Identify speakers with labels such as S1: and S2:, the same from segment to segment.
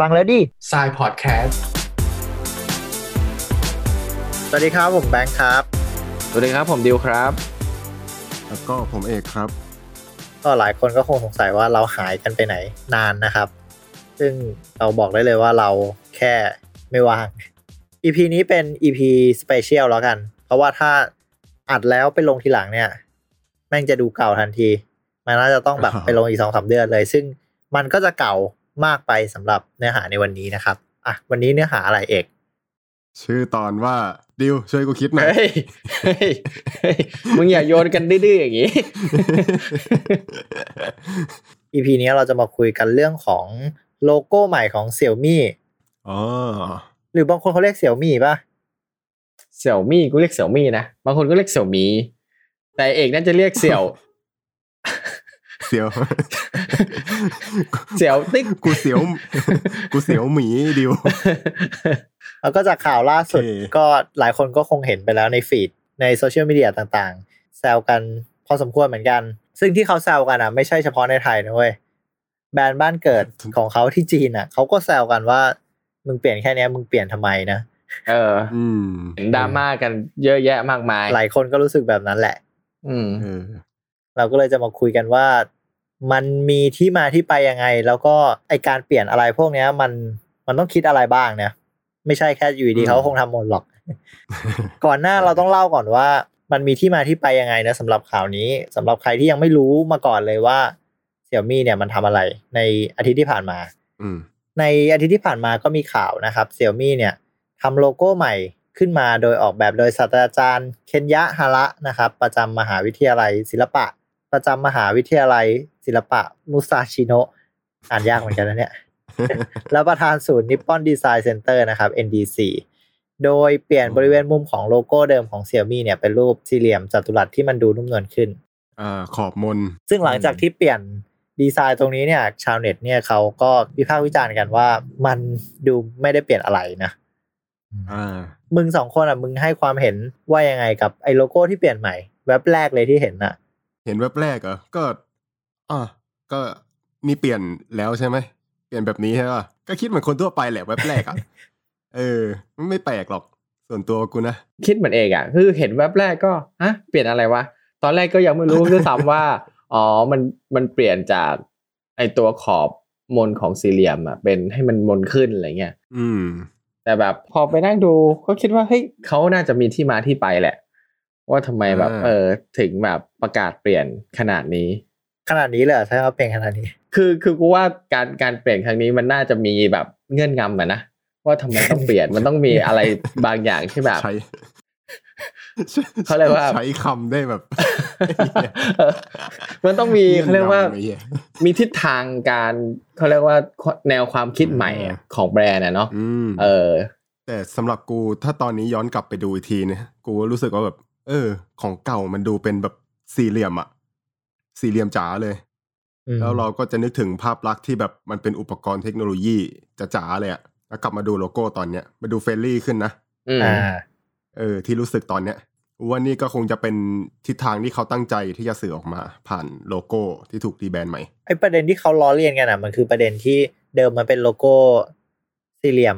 S1: ฟังแล้วดิ
S2: s ายพอดแคสต์
S1: สวัสดีครับผมแบงค์ครับ
S3: สวัสดีครับผมดิวครับ
S4: แล้วก็ผมเอกครับ
S1: ก็หลายคนก็คงสงสัยว่าเราหายกันไปไหนนานนะครับ ซึ่งเราบอกได้เลยว่าเราแค่ไม่ว่าง EP นี้เป็น EP Special แล้วกัน เพราะว่าถ้าอัดแล้วไปลงทีหลังเนี่ย แม่งจะดูเก่าทันที มันน่าจะต้องแบบไปลงอีกสองสาเดือนเลย ซึ่งมันก็จะเก่า มากไปสำหรับเนื้อหาในวันนี้นะครับอะวันนี้เนื้อหาอะไรเอก
S4: ชื่อตอนว่าดิวช่วยกูคิดหน่อย
S3: เฮ้ยเฮ้ยเฮ้ยมึงอย่าโยนกันดื้อๆอย่างนี้
S1: EP นี้เราจะมาคุยกันเรื่องของโลโก้ใหม่ของ Xiaomi
S4: อ๋อ
S1: หรือบางคนเขาเรียก Xiaomi ป่ะ
S3: เสี่ยวมี่กูเรียกเสี่ยวมี่นะบางคนก็เรียกเสี่ยวหมีแต่เอกน่าจะเรียกเสี่ยว
S4: เสียว
S3: เสี่ยวติ๊ก
S4: กูเสียว กูเสียวหมีดิว
S1: แล้วก็จากข่าวล่าสุด
S4: โอเค
S1: ก็หลายคนก็คงเห็นไปแล้วในฟีดในโซเชียลมีเดียต่างๆ แซวกันพอสมควรเหมือนกัน ซึ่งที่เขาแซวกันอะ ไม่ใช่เฉพาะในไทยนะเว้ยแบรนด์บ้านเกิดของเขาที่จีนอะเขาก็แซวกันว่า มึงเปลี่ยนแค่เนี้ยมึงเปลี่ยนทำไมนะ
S3: เออ
S4: อืม
S3: เห็นดราม่ากันเยอะแยะมากมาย
S1: หลายคนก็รู้สึกแบบนั้นแหละ
S3: อืม
S4: เออ
S1: เราก็เลยจะมาคุยกันว่า มันมีที่มาที่ไปยังไง แล้วก็ไอการเปลี่ยนอะไรพวกเนี้ย มันมันต้องคิดอะไรบ้างเนี่ยไม่ใช่แค่อยู่ดีๆเขาคงทำหมดหรอก ก่อนหน้าเราต้องเล่าก่อนว่า มันมีที่มาที่ไปยังไงนะสำหรับข่าวนี้สำหรับใครที่ยังไม่รู้มาก่อนเลยว่าเสี่ยมี่เนี่ยมันทำอะไร ในอาทิตย์ที่ผ่านมา
S4: อืม
S1: ในอาทิตย์ที่ผ่านมาก็มีข่าวนะครับ Xiaomi เนี่ยทำโลโก้ใหม่ขึ้นมาโดยออกแบบโดยศาสตราจารย์ เคนยะฮาระนะครับ ประจำมหาวิทยาลัยศิลปะ ประจำมหาวิทยาลัย ศิลปะมุซาชิโนะอ่านยากเหมือนกันนะเนี่ย แล้วประธานศูนย์ Nippon Design Center นะครับ NDC โดยเปลี่ยนบริเวณมุมของโลโก้เดิมของ Xiaomi เนี่ยเป็นรูปสี่เหลี่ยมจัตุรัสที่มันดูนุ่มนวลขึ้น
S4: อ่าขอบมน
S1: ซึ่งหลังจากที่เปลี่ยนดีไซน์ตรงนี้เนี่ย ชาวเน็ตเนี่ยเขาก็วิพากษ์วิจารณ์กันว่ามันดูไม่ได้เปลี่ยนอะไรนะ
S4: อ่า
S1: มึงสองคนอะมึงให้ความเห็นว่ายังไงกับไอ้โลโก้ที่เปลี่ยนใหม่เว็บแรกเลยที่เห็นอะ
S4: เห็นเว็บแรกเหรอก็อ่าก็นี่เปลี่ยนแล้วใช่ไหมเปลี่ยนแบบนี้ใช่ป่ะก็คิดเหมือนคนทั่วไปแหละเว็บแรกอะเออไม่แปลกหรอกส่วนตัวกูนะ
S3: คิดเหมือนเอกอะคือเห็นแว็บแรกก็ฮะเปลี่ยนอะไรวะตอนแรกก็ยังไม่รู้ด้วยซ้ำว่าอ๋อมันมันเปลี่ยนจากไอตัวขอบมนของสี่เหลี่ยมอะเป็นให้มันมนขึ้นอะไรเงี้ย
S4: อืม
S3: แต่แบบพอไปนั่งดูก็คิดว่าเฮ้ยเขาน่าจะมีที่มาที่ไปแหละ ว่าทำไมแบบ
S4: อ่า
S3: เออถึงแบบประกาศเปลี่ยนขนาดนี้
S1: ขนาดนี้เลยเหรอใช่ว่าเปลี่ยนขนาดนี้
S3: คือคือกูว่าการการเปลี่ยนครั้งนี้มันน่าจะมีแบบเงื่อนงำอะนะว่าทำไมต้องเปลี่ยนมันต้องมีอะไรบางอย่างที่แบบ
S4: ใช้
S3: เขาเรียกว่า
S4: ใช้คำได้แบบ
S3: เออมันต้องมีเขาเรียกว่า
S4: เงื่อนงำไอ้เหี้ย
S3: มีทิศทางการเขาเรียกว่าแนวความคิดใหม่อะ
S4: อ่า
S3: ของแบรนด์อะเนาะ
S4: อืม
S3: เออ
S4: แต่สำหรับกูถ้าตอนนี้ย้อนกลับไปดูอีกทีเนี่ยกูรู้สึกว่าแบบ เออ ของเก่ามันดูเป็นแบบสี่เหลี่ยมอะสี่เหลี่ยมจ๋าเลย
S1: อืม
S4: แล้วเราก็จะนึกถึงภาพลักษณ์ที่แบบมันเป็นอุปกรณ์เทคโนโลยีจ๋าๆเลยอะแล้วกลับมาดูโลโก้ตอนเนี้ยมาดู friendly ขึ้นนะ
S3: อืม
S1: อ่า
S4: เออ ที่รู้สึกตอนเนี้ยว่านี่ก็คงจะเป็นทิศทางที่เขาตั้งใจที่จะสื่อออกมา ผ่านโลโก้ที่ถูก rebrand ใหม่
S1: ไอ้ประเด็นที่เขาล้อเลียนกันอะมันคือประเด็นที่เดิมมันเป็นโลโก้สี่เหลี่ยม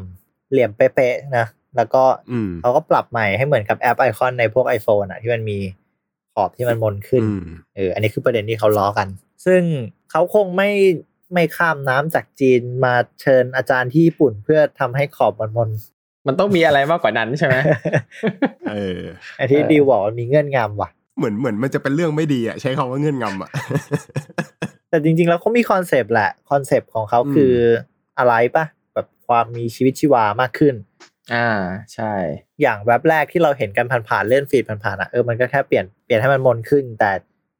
S1: เหลี่ยมเป๊ะๆนะ แล้วก็
S4: อืม
S1: เขาก็ปรับใหม่ให้เหมือนกับ app icon ในพวก iPhone อะที่มันมีขอบที่มันมนขึ้น
S4: อืม
S1: เอออันนี้คือประเด็นที่เขาล้อกัน ซึ่งเขาคงไม่ไม่ข้ามน้ำจากจีนมาเชิญอาจารย์ที่ญี่ปุ่นเพื่อทำให้ขอบมันมน
S3: มันต้องมีอะไรมากกว่านั้นใช่ไหม
S4: เออ
S1: ไอ้ที่
S3: เออ
S1: ดิวบอกว่ามีเงื่อนงำว่ะ
S4: เหมือนเหมือนมันจะเป็นเรื่องไม่ดีอะใช้คำว่าเงื่อนงำอะ
S1: แต่จริง ๆ แล้วเขามี concept แหละ concept ของเขา
S4: อืม
S1: คืออะไรปะแบบความมีชีวิตชีวามากขึ้น
S3: อ่าใช่
S1: อย่างแว็บแรกที่เราเห็นกันผ่านๆเลื่อน feed ผ่านๆอะเออมันก็แค่เปลี่ยนเปลี่ยนให้มันมนขึ้น แต่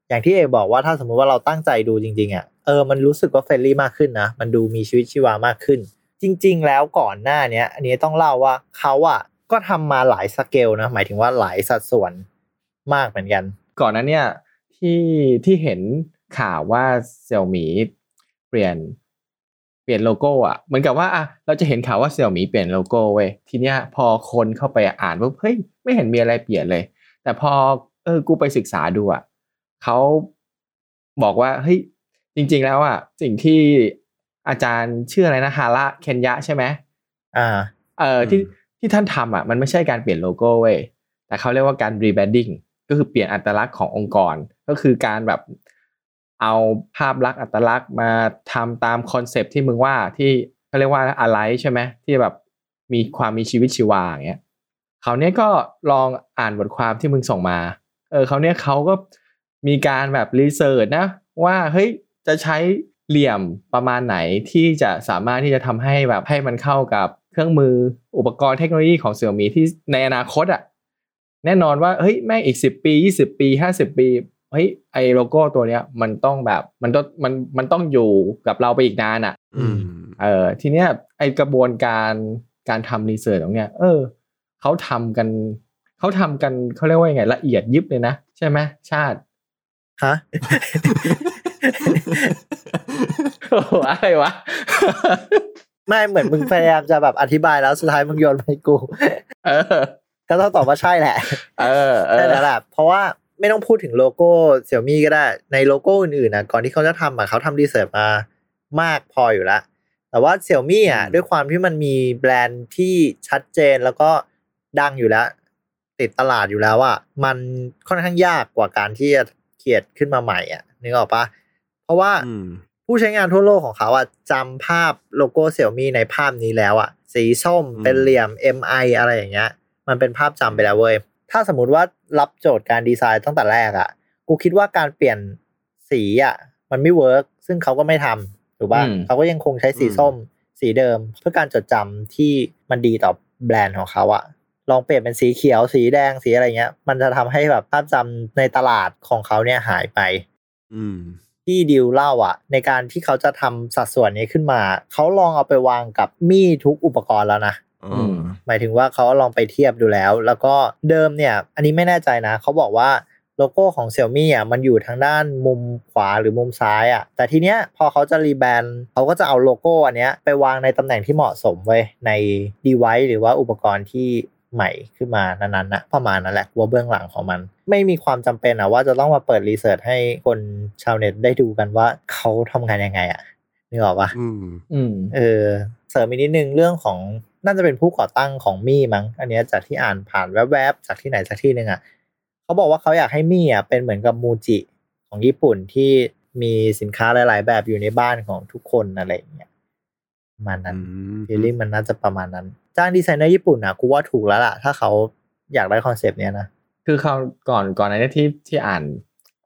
S1: อย่างที่เอกบอกว่าถ้าสมมุติว่าเราตั้งใจดูจริงๆอะเออมันรู้สึกว่า friendly มากขึ้นนะมันดูมีชีวิตชีวามากขึ้น จริง ๆ แล้วก่อนหน้าเนี้ย อันนี้ต้องเล่าว่าเขาอะก็ทำมาหลายสเกลนะหมายถึงว่าหลายสัดส่วนมากเหมือนกัน
S3: ก่อนนั้นเนี่ยที่ที่เห็นข่าวว่า Xiaomi เปลี่ยน เปลี่ยนโลโก้อะเหมือนกับว่าอะเราจะเห็นข่าวว่า Xiaomi เปลี่ยนโลโก้เว้ยทีเนี้ยพอคนเข้าไปอ่านปุ๊บเฮ้ยไม่เห็นมีอะไรเปลี่ยนเลย แต่พอเออกูไปศึกษาดูอะเขาบอกว่าเฮ้ยจริง ๆ แล้วอะสิ่งที่อาจารย์ชื่ออะไรนะฮาระเคนยะใช่ไหม
S1: อ่า
S3: เอ่อที่ที่ท่านทำอะมันไม่ใช่การเปลี่ยนโลโก้เว้ยแต่เขาเรียกว่าการ rebranding ก็คือเปลี่ยนอัตลักษณ์ขององค์กร ก็คือการแบบ เอาภาพลักษณ์อัตลักษณ์มาทำตามคอนเซปที่มึงว่าที่เขาเรียกว่าอะไรใช่ไหมที่แบบมีความมีชีวิตชีวาอย่างเงี้ยเขาวเนี้ยก็ลองอ่านบทความที่มึงส่งมาเออเขาวเนี้ยเขาก็มีการแบบรีเสิร์ชนะ ว่าเฮ้ยจะใช้เหลี่ยมประมาณไหนที่จะสามารถที่จะทำให้แบบให้มันเข้ากับเครื่องมืออุปกรณ์เทคโนโลยีของเสี่ยมีที่ในอนาคตอะแน่นอนว่าเฮ้ยแม่งอีกสิบปียี่สิบปีห้าสิบปี เฮ้ยไอโลโก้ตัวเนี้ยมันต้องแบบมันต้องมันมันต้องอยู่กับเราไปอีกนานอะ
S4: อืม
S3: เออทีเนี้ยไอกระบวนการการทำรีเสิร์ชตรงเนี้ยเออเขาทำกันเขาทำกันเขาเรียกว่ายังไงละเอียดยิบเลยนะใช่ไหมชาติ
S1: ฮะ
S3: โอ้โหอะไรวะ
S1: ไม่เหมือนมึงพยายามจะแบบอธิบายแล้วสุดท้ายมึงโยนมาให้กู
S3: เออ
S1: ก็ต้องตอบว่าใช่แหละ
S3: เออเอ
S1: ใช่
S3: อ
S1: แล้วแหละเพราะว่า ไม่ต้องพูดถึงโลโก้เสี่ยมี่ก็ได้ ในโลโก้อื่นๆนะก่อนที่เขาจะทำอะเขาทำรีเสิร์ชมามากพออยู่แล้วแต่ว่าเสี่ยมี่อะ
S4: อืม
S1: ด้วยความที่มันมีแบรนด์ที่ชัดเจนแล้วก็ดังอยู่แล้ว ติดตลาดอยู่แล้วอะมันค่อนข้างยากกว่าการที่จะเขียนขึ้นมาใหม่อะนึกออกปะเพราะว่า
S4: อืม
S1: ผู้ใช้งานทั่วโลกของเขาอะจำภาพโลโก้เสี่ยมี่ในภาพนี้แล้วอะสีส้ม
S4: อืม
S1: เป็นเหลี่ยม MI อะไรอย่างเงี้ย มันเป็นภาพจำไปแล้วเว้ย ถ้าสมมติว่ารับโจทย์การดีไซน์ตั้งแต่แรกอะกูคิดว่าการเปลี่ยนสีอะมันไม่ work ซึ่งเขาก็ไม่ทำถูกป่ะ
S3: อืม
S1: เขาก็ยังคงใช้สีส้ม สีเดิม เพื่อการจดจำที่มันดีต่อแบรนด์ของเขาอะลองเปลี่ยนเป็นสีเขียวสีแดงสีอะไรเงี้ย มันจะทำให้แบบภาพจำในตลาดของเขาเนี่ยหายไป
S4: อืม
S1: ที่ดิวเล่าอะ ในการที่เขาจะทำสัดส่วนนี้ขึ้นมา เขาลองเอาไปวางกับ Mi ทุกอุปกรณ์แล้วนะ
S4: อ๋อ
S3: อืม
S1: หมายถึงว่าเขาลองไปเทียบดูแล้ว แล้วก็เดิมเนี่ย อันนี้ไม่แน่ใจนะเขาบอกว่าโลโก้ของ Xiaomi อะมันอยู่ทางด้านมุมขวาหรือมุมซ้ายอะ แต่ทีเนี้ยพอเขาจะ rebrand เขาก็จะเอาโลโก้อันเนี้ยไปวางในตำแหน่งที่เหมาะสมไว้ใน device หรือว่าอุปกรณ์ที่ใหม่ขึ้นมานั้นๆนะประมาณนั้นแหละว่าเบื้องหลังของมัน ไม่มีความจำเป็นอะว่าจะต้องมาเปิด research ให้คนชาวเน็ตได้ดูกันว่าเขาทำงานยังไงอะนึกออกปะ
S4: อืม
S3: อืม
S1: เออเสริมอีกนิดนึงเรื่องของ น่าจะเป็นผู้ก่อตั้งของมี่มั้ง อันเนี้ยจากที่อ่านผ่านแวบๆจากที่ไหนจากที่หนึ่งอะเขาบอกว่าเขาอยากให้มี่อะเป็นเหมือนกับมูจิของญี่ปุ่นที่มีสินค้าหลาย ๆ แบบอยู่ในบ้านของทุกคนอะไรอย่างเงี้ยประมาณนั้น
S4: อืม
S1: ฟีลลิ่งมันน่าจะประมาณนั้นจ้างดีไซเนอร์ญี่ปุ่นอะกูว่าถูกแล้วล่ะ ถ้าเขาอยากได้คอนเซปต์เนี้ยนะ
S3: คือเขาก่อนก่อนในนี้ที่ที่อ่าน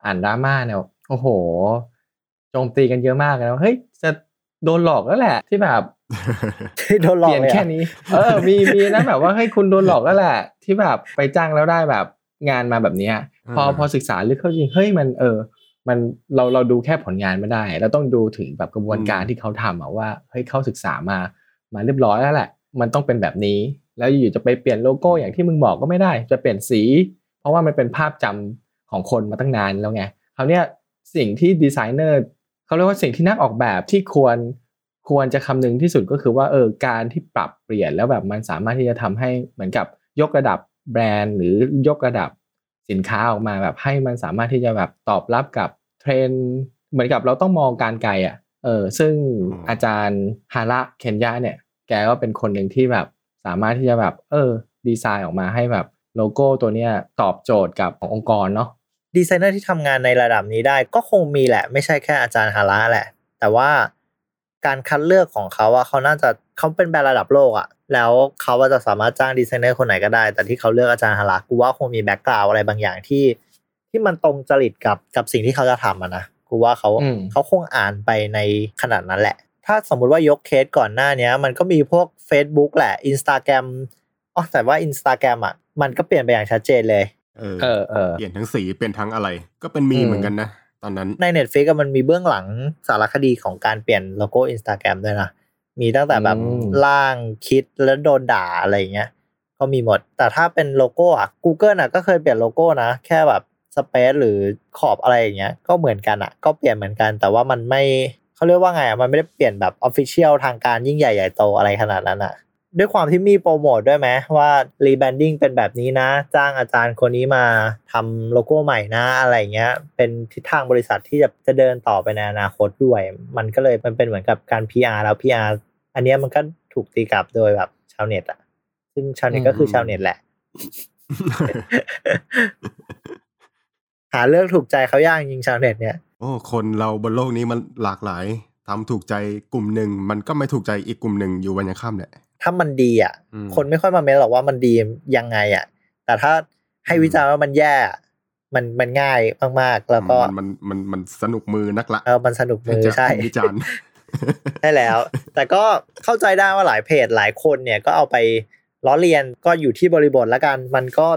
S3: อ่านดราม่าเนี่ยโอ้โหโจมตีกันเยอะมากเลยว่าเฮ้ยจะโดนหลอกแล้วแหละ ที่แบบ
S1: โดนหลอ
S3: เป
S1: ก
S3: ลี่ยน
S1: เลย
S3: แค่
S1: อะ
S3: นี้ เออ มีมีนะแบบว่าให้ยคุณโดนหลอกแล้วแหละ ที่แบบไปจ้างแล้วได้แบบงานมาแบบเนี้ยพอ
S4: อ่า
S3: พอศึกษาลึกเข้าจริงเฮ้ยมันเออ มันเราเราดูแค่ผลงานไม่ได้เราต้องดูถึงแบบกระบวนการที่เขาทำอะว่าเฮ้ยเขาศึกษามามาเรียบร้อยแล้วแหละ มันต้องเป็นแบบนี้ แล้วอยู่จะไปเปลี่ยนโลโก้อย่างที่มึงบอกก็ไม่ได้ จะเปลี่ยนสี เพราะว่ามันเป็นภาพจำของคนมาตั้งนานแล้วไงคราวเนี้ยสิ่งที่ดีไซเนอร์เขาเรียกว่าสิ่งที่นักออกแบบที่ควร ควรจะคำนึงที่สุดก็คือว่าเออการที่ปรับเปลี่ยนแล้วแบบมันสามารถที่จะทำให้เหมือนกับยกระดับแบรนด์ หรือยกระดับสินค้าออกมาแบบให้มันสามารถที่จะแบบตอบรับกับเทรนเหมือนกับเราต้องมองการไกลอะเออซึ่ง
S4: อืม
S3: อาจารย์ฮาระเคนยะเนี่ย แกก็เป็นคนหนึ่งที่แบบสามารถที่จะแบบ เออ ดีไซน์ออกมาให้แบบโลโก้ตัวเนี้ยตอบโจทย์กับขององค์กรเนาะ
S1: ดีไซเนอร์ที่ทำงานในระดับนี้ได้ก็คงมีแหละ ไม่ใช่แค่อาจารย์ฮาระแหละ แต่ว่า การคัดเลือกของเขาอะเขาน่าจะเขาเป็นแบรนด์ระดับโลกอะแล้วเขาว่าจะสามารถจ้างดีไซเนอร์คนไหนก็ได้ แต่ที่เขาเลือกอาจารย์ฮาระกูว่าคงมี background อะไรบางอย่างที่ ที่มันตรงจริตกับกับสิ่งที่เขาจะทำอะนะกูว่าเขา
S3: อืม
S1: เขาคงอ่านไปในขนาดนั้นแหละ ถ้าสมมุติว่ายกเคสก่อนหน้าเนี้ยมันก็มีพวก Facebook แหละ Instagram อ๋อแต่ว่า Instagram อะมันก็เปลี่ยนไปอย่างชัดเจนเลย
S4: เออ
S3: เออเออ
S4: เปลี่ยนทั้งสีเปลี่ยนทั้งอะไร ก็เป็นมี
S3: อืม
S4: เหมือนกันนะ ตอนนั้น
S1: ใน Netflix อะมันมีเบื้องหลังสารคดีของการเปลี่ยนโลโก้ Instagram ด้วยนะ มีตั้งแต่แบบ
S3: อืม
S1: ร่างคิดแล้วโดนด่าอะไรอย่างเงี้ย ก็มีหมด แต่ถ้าเป็นโลโก้อะ Google อะก็เคยเปลี่ยนโลโก้นะ แค่แบบ space หรือขอบอะไรอย่างเงี้ย ก็เหมือนกันอะก็เปลี่ยนเหมือนกัน แต่ว่ามันไม่เขาเรียกว่าไงอะมันไม่ได้เปลี่ยนแบบ official ทางการยิ่งใหญ่ใหญ่โตอะไรขนาดนั้นอะ ด้วยความที่มีโปรโมทด้วยไหมว่า rebranding เป็นแบบนี้นะ จ้างอาจารย์คนนี้มาทำโลโก้ใหม่นะอะไรเงี้ย เป็นทิศทางบริษัทที่จะจะเดินต่อไปในอนาคตด้วย มันก็เลยมันเป็นเหมือนกับการ PR แล้ว PR อันเนี้ยมันก็ถูกตีกลับโดยแบบชาวเน็ตอะซึ่งชาวเน็ตก็คือชาวเน็ตแหละ หาเรื่องถูกใจเขายากจริงชาวเน็ตเนี่ย
S4: โอ้คนเราบนโลกนี้มันหลากหลายทำถูกใจกลุ่มหนึ่งมันก็ไม่ถูกใจอีกกลุ่มหนึ่งอยู่วันยังค่ำแหละ
S1: ถ้ามันดีอะ
S4: อืม
S1: คนไม่ค่อยมาเม้นหรอกว่ามันดียังไงอะ แต่ถ้าให้วิจารณ์ว่ามันแย่อะมันมันง่ายมากๆ แล้วก็
S4: มันมันมันมันสนุกมือนักละ
S1: เออมันสนุกมือ
S4: จะ
S1: ใช่
S4: วิจารณ์
S1: ใช่แล้ว แต่ก็เข้าใจได้ว่าหลายเพจหลายคนเนี่ยก็เอาไปล้อเลียนก็อยู่ที่บริบทแล้วกัน มันก็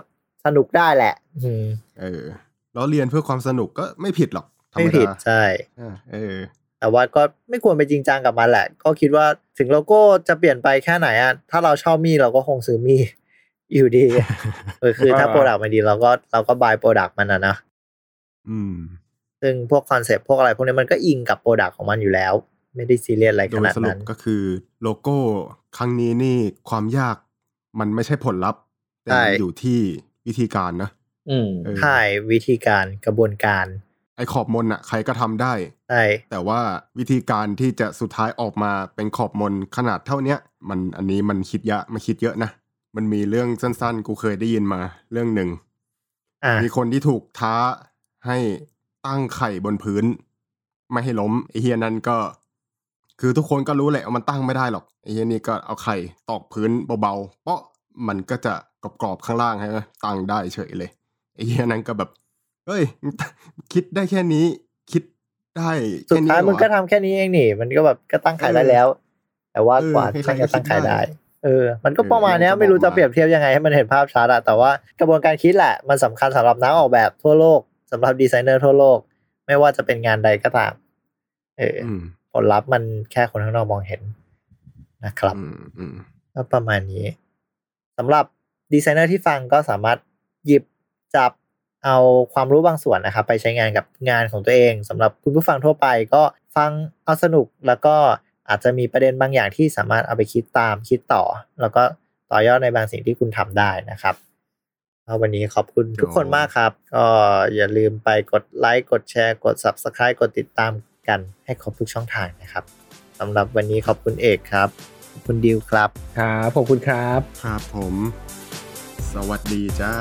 S1: สนุกได้แหละอืม
S4: เออล้อเลียนเพื่อความสนุกก็ไม่ผิดหรอกธรร
S1: ไม่
S4: ม
S1: ผิด
S4: ดา
S1: ใช่
S4: อ่าเออ
S1: แต่ว่าก็ไม่ควรไปจริงจังกับมันแหละ ก็คิดว่าถึงโลโก้จะเปลี่ยนไปแค่ไหนอะถ้าเราชอบ Mi เราก็คงซื้อ Mi อยู่ดีเออคือถ้า product มันดีเราก็เราก็ buy product มันนะนะ
S4: อืม
S1: ซึ่งพวก concept พวกอะไร พวกนี้มันก็อิงกับ product ของมันอยู่แล้ว ไม่ได้ซีเรียสอะไร
S4: โด
S1: ข
S4: ย
S1: นาด
S4: สรุ
S1: นั้
S4: ป
S1: น
S4: ก็คือโลโก้ครั้งนี้นี่ความยากมันไม่ใช่ผลลัพธ์แต่
S1: ใช่
S4: มันอยู่ที่วิธีการนะ
S3: อืม
S4: เออ
S1: ใช่วิธีการกระบวนการ
S4: ไอ้ขอบมนอะใครก็ทำได้
S1: ใช่
S4: แต่ว่าวิธีการที่จะสุดท้ายออกมาเป็นขอบมนขนาดเท่าเนี้ย มันอันนี้มันคิดเยอะมาคิดเยอะนะ มันมีเรื่องสั้นๆ กูเคยได้ยินมาเรื่องหนึ่ง
S1: อะ
S4: มีคนที่ถูกท้าให้ตั้งไข่บนพื้น ไม่ให้ล้มไอเฮียนั่นก็ คือทุกคนก็รู้แหละว่ามันตั้งไม่ได้หรอกไอเฮียนี่ก็เอาไข่ตอกพื้นเบาๆเปาะมันก็จะกรอบๆข้างล่างใช่ไหมตั้งได้เฉยเลยไอเฮียนั่นก็แบบ เฮ้ยมึงคิดได้แค่นี้ คิดได้
S1: สุด
S4: แค่นี้
S1: ท้าย
S4: เหรอ
S1: มึงก็ทำแค่นี้เองนี่ มันก็แบบก็ตั้งขายได้แล้ว แต่ว่า
S4: เออก
S1: ว่า
S4: ใครๆ
S1: จะตั้งขาย
S4: ก็คิดได้
S1: ได้ เออ มันก็
S4: เออ
S1: ประมาณเนี้ย
S4: มันก็
S1: ไม่รู้
S4: บอก
S1: จะ
S4: มา
S1: เปรียบเทียบยังไงให้มันเห็นภาพชัดอะแต่ว่ากระบวนการคิดแหละ มันสำคัญสำหรับนักออกแบบทั่วโลกสำหรับดีไซเนอร์ทั่วโลก ไม่ว่าจะเป็นงานใดก็ตาม เอออ
S4: อืม
S1: ผลลัพธ์มันแค่คนข้างนอกมองเห็นนะครับ
S4: อืมอืม
S1: ก็ประมาณนี้สำหรับดีไซเนอร์ที่ฟังก็สามารถหยิบจับ เอาความรู้บางส่วนนะครับ ไปใช้งานกับงานของตัวเองสำหรับคุณผู้ฟังทั่วไปก็ฟังเอาสนุกแล้วก็อาจจะมีประเด็นบางอย่างที่สามารถเอาไปคิดตามคิดต่อ แล้วก็ต่อยอดในบางสิ่งที่คุณทำได้นะครับแล้ววันนี้ขอบคุณทุกคนมากครับ ก็อย่าลืมไปกดไลค์กดแชร์กด Subscribe กดติดตามกันให้ครบทุกช่องทางนะครับสำหรับวันนี้ขอบคุณเอกครับขอบคุณดิวครับ
S3: ครับขอบคุณครับ
S4: ครับผม สวัสดีจ้า